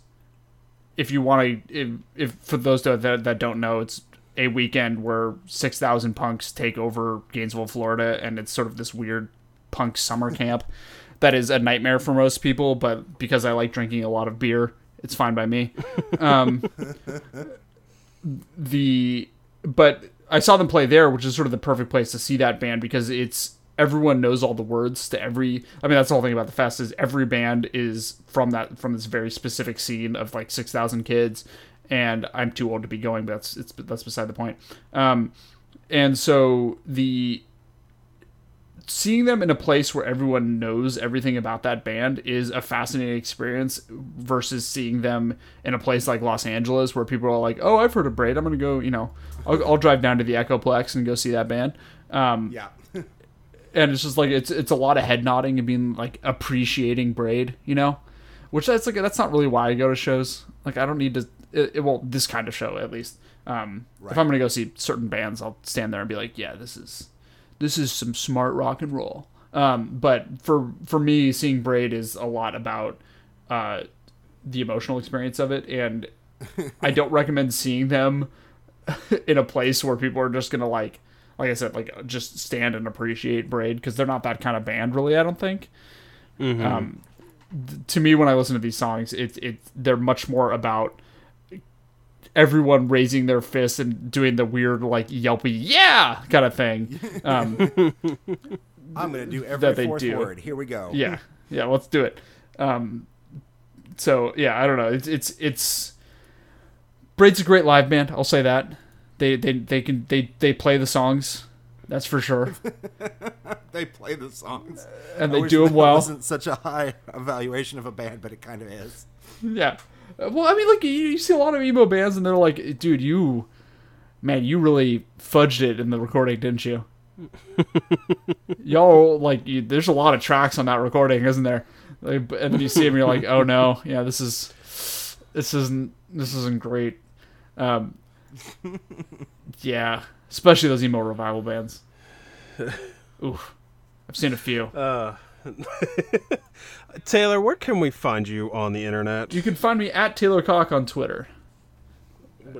if you want to if, if for those that, that that don't know it's a weekend where 6000 punks take over gainesville florida and it's sort of this weird punk summer camp that is a nightmare for most people but because i like drinking a lot of beer it's fine by me. Um, the but i saw them play there which is sort of the perfect place to see that band because it's everyone knows all the words to every i mean that's the whole thing about the fest is every band is from that from this very specific scene of like 6000 kids and i'm too old to be going but that's it's that's beside the point. Um and so the seeing them in a place where everyone knows everything about that band is a fascinating experience versus seeing them in a place like Los Angeles where people are like, "Oh, I've heard of Braid. I'm gonna go. You know, I'll, I'll drive down to the Echoplex and go see that band." Um, Yeah. and it's just like it's it's a lot of head nodding and being like appreciating Braid, you know, which that's like that's not really why I go to shows. Like I don't need to. It, it well, this kind of show at least. Um, If I'm gonna go see certain bands, I'll stand there and be like, yeah, this is this is some smart rock and roll. Um, but for for me, seeing Braid is a lot about uh, the emotional experience of it, and I don't recommend seeing them in a place where people are just gonna like, like I said, like just stand and appreciate Braid because they're not that kind of band, really. I don't think. Um, th- to me, when I listen to these songs, it's it they're much more about everyone raising their fists and doing the weird like yelpy yeah kind of thing. Um, I'm gonna do every That they fourth do. word. Here we go. yeah, yeah, let's do it. Um, so yeah, I don't know. It's it's it's Braid's a great live band. I'll say that. They they they can they they play the songs. That's for sure, They play the songs. and I they wish do them that well. wasn't such a high evaluation of a band, but it kind of is. Yeah. Well, I mean, like you, you see a lot of emo bands, and they're like, "Dude, you, man, you really fudged it in the recording, didn't you?" Y'all like, you, there's a lot of tracks on that recording, isn't there? Like, and then you see them, you're like, "Oh no, yeah, this is, this isn't, this isn't great." Um, yeah, especially those emo revival bands. Oof, I've seen a few. Uh, Taylor, where can we find you on the internet? You can find me at Taylor Cocke on Twitter.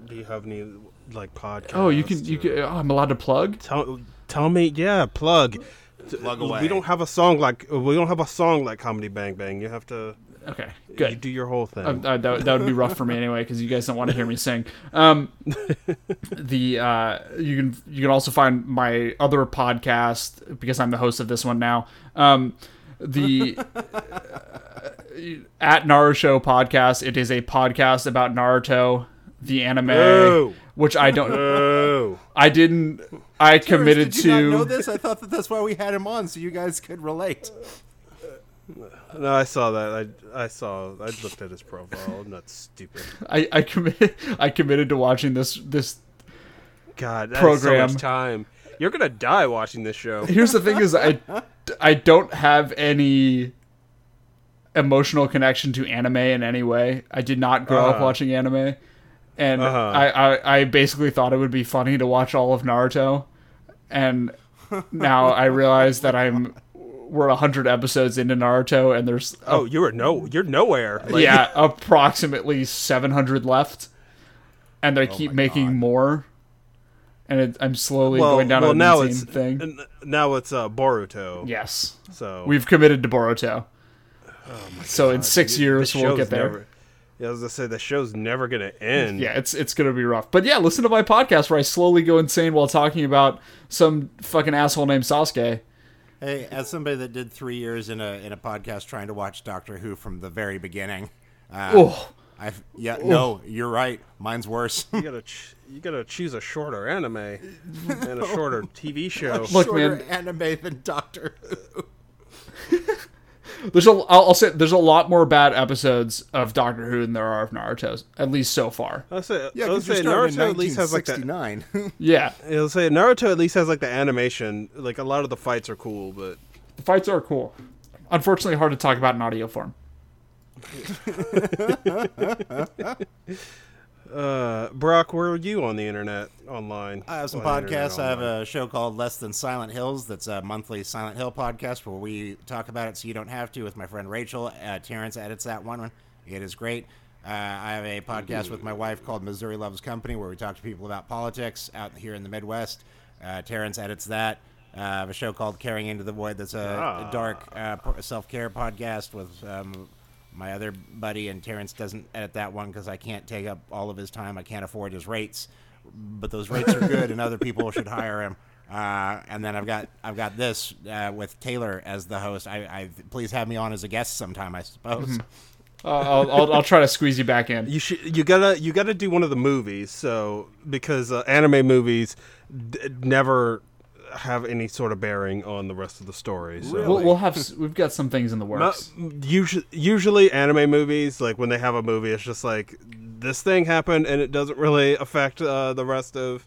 Do you have any like podcasts? Oh, you can, you can. Oh, I'm allowed to plug. Tell, tell me, yeah, plug. Plug away. We don't have a song like we don't have a song like Comedy Bang Bang. You have to Okay, you good. do your whole thing. Uh, uh, that, that would be rough for me anyway because you guys don't want to hear me sing. Um, the uh, you can you can also find my other podcast because I'm the host of this one now. Um, the uh, at Naruto podcast. It is a podcast about Naruto, the anime, Oh. which I don't. oh, I didn't. I committed Did you not know to. this? I thought that that's why we had him on, so you guys could relate. no, I saw that. I I saw. I looked at his profile. I'm not stupid. I I committed. I committed to watching this this God, that's Program. so much time. You're gonna die watching this show. here's the thing is I, I don't have any emotional connection to anime in any way i did not grow up Uh-huh. watching anime and Uh-huh. I, I i basically thought it would be funny to watch all of naruto and now i realize that i'm we're 100 episodes into naruto and there's Oh, you were no. You're nowhere. Like, yeah approximately 700 left and they keep making God. more and it, i'm slowly Well, going down well an now insane it's thing n- now it's uh, Boruto. yes So We've committed to Boruto. so in six the years show's we'll get there. Never, yeah, as I say, the show's never gonna end. Yeah, it's it's gonna be rough. But yeah, listen to my podcast where I slowly go insane while talking about some fucking asshole named Sasuke. Hey, as somebody that did three years in a in a podcast trying to watch Doctor Who from the very beginning, uh, Oh, I yeah no, you're right. Mine's worse. You gotta ch- you gotta choose a shorter anime and a shorter TV show. Look, Shorter man. anime than Doctor Who. there's a I'll, I'll say there's a lot more bad episodes of Doctor Who than there are of Naruto, at least so far. I'll say, Yeah, I'll say Naruto at least has like the. 1969. Yeah, I'll say Naruto at least has like the animation. Like a lot of the fights are cool, but the fights are cool. Unfortunately, hard to talk about in audio form. Uh, Brock, where are you on the internet online? I have some On podcasts. I have a show called Less Than Silent Hills. That's a monthly Silent Hill podcast where we talk about it so you don't have to with my friend Rachel. Uh, Terrence edits that one. It is great. Uh, I have a podcast with my wife called Missouri Loves Company where we talk to people about politics out here in the Midwest. Uh, Terrence edits that. Uh, I have a show called Caring Into the Void that's a, a dark uh, self care podcast with um, my other buddy, and Terrence doesn't edit that one because I can't take up all of his time. I can't afford his rates, but those rates are good, and other people should hire him. Uh, and then I've got I've got this uh, with Taylor as the host. I, I please have me on as a guest sometime. I suppose. Uh, I'll, I'll I'll try to squeeze you back in. You should. You gotta. You gotta do one of the movies. So because uh, anime movies d- never have any sort of bearing on the rest of the story. So. We'll, we'll have we've got some things in the works. Usually, usually anime movies, like when they have a movie, it's just like this thing happened, and it doesn't really affect uh, the rest of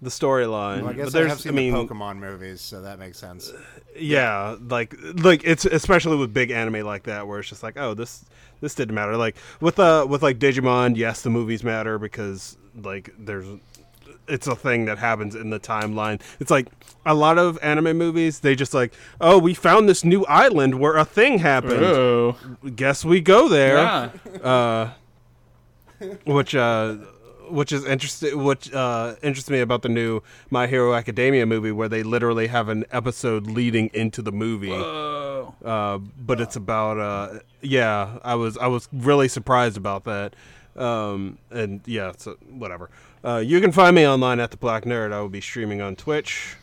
the storyline. Well, I guess but I there's, have seen mean, the Pokemon movies, so that makes sense. yeah, like like it's especially with big anime like that, where it's just like, oh, this this didn't matter. Like with uh with like Digimon, yes, the movies matter because like there's it's a thing that happens in the timeline. It's like a lot of anime movies, they just like, oh, we found this new island where a thing happened. Oh, Guess we go there. yeah. Uh, which uh, which is interesting. Which uh, interests me about the new My Hero Academia movie, where they literally have an episode leading into the movie. Uh, but it's about uh, yeah. I was I was really surprised about that. Um, and yeah, so whatever. Uh, you can find me online at the Black Nerd. I will be streaming on Twitch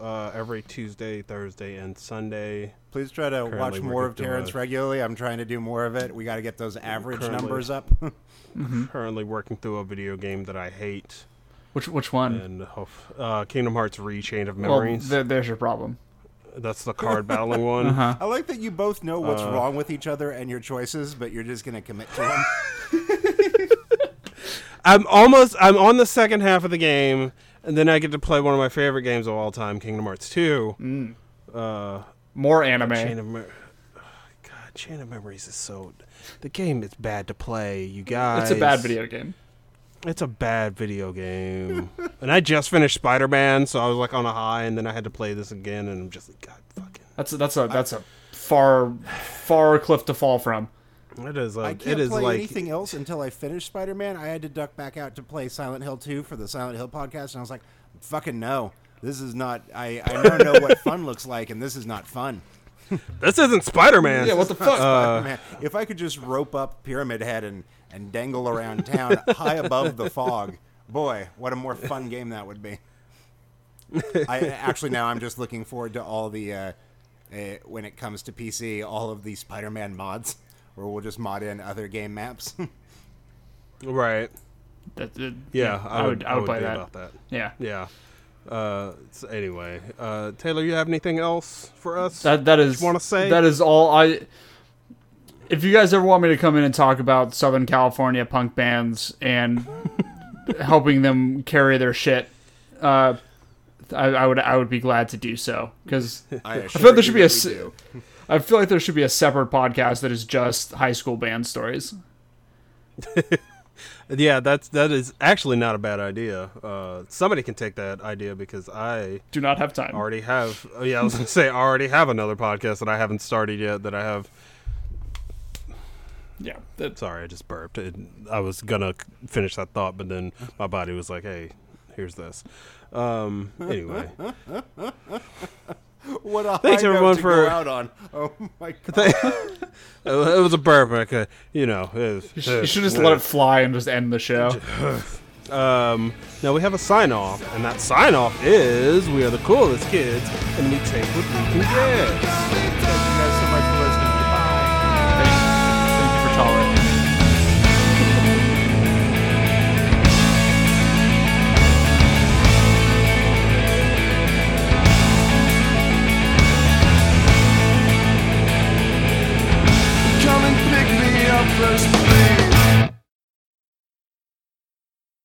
uh, every Tuesday, Thursday, and Sunday. Please try to watch more of working Terrence regularly. I'm trying to do more of it. We got to get those average Currently- numbers up. Currently working through a video game that I hate, Which which one? and uh, Kingdom Hearts Re: Chain of well, Memories. there, there's your problem. That's the card battling one. Uh-huh. I like that you both know what's Uh. wrong with each other and your choices, but you're just going to commit to them. I'm almost. I'm on the second half of the game, and then I get to play one of my favorite games of all time, Kingdom Hearts 2. Mm. Uh, More anime. Chain of God, Chain of Memories is so. The game is bad to play, you guys. It's a bad video game. It's a bad video game. and I just finished Spider Man, so I was like on a high, and then I had to play this again, and I'm just like, God, fucking. That's a, that's a that's a far far cliff to fall from. It is. I can't it is play like. anything else until I finish Spider Man. I had to duck back out to play Silent Hill 2 for the Silent Hill podcast, and I was like, fucking no. This is not. I, I now know what fun looks like, and this is not fun. This isn't Spider Man. Yeah, what the fuck? Uh, Man, if I could just rope up Pyramid Head and, and dangle around town high above the fog, boy, what a more fun game that would be. I actually now I'm just looking forward to all the uh, uh, when it comes to PC, all of the Spider-Man mods, where we'll just mod in other game maps. right. That, that- Yeah, I would I would play that. about that. Yeah. Yeah. Uh, so anyway, uh, Taylor, you have anything else for us? That that is wanna say? that is all I. If you guys ever want me to come in and talk about Southern California punk bands and helping them carry their shit, uh, I, I would I would be glad to do so because I, I feel there should be a. s- s- I feel like there should be a separate podcast that is just high school band stories. yeah, that's that is actually not a bad idea. Uh, somebody can take that idea because I Do not have time. already have. Oh yeah, I was gonna say I already have another podcast that I haven't started yet. That I have. Yeah, that, Sorry, I just burped. It, I was gonna finish that thought, but then my body was like, "Hey, here's this." Um, anyway, What a Thanks, high everyone, to for- go out on. Oh my god! it was a burp. I could, you know, it was- you should, you should just let it fly and just end the show. Um, now we have a sign off, and that sign off is we are the coolest kids, and we take what we can get.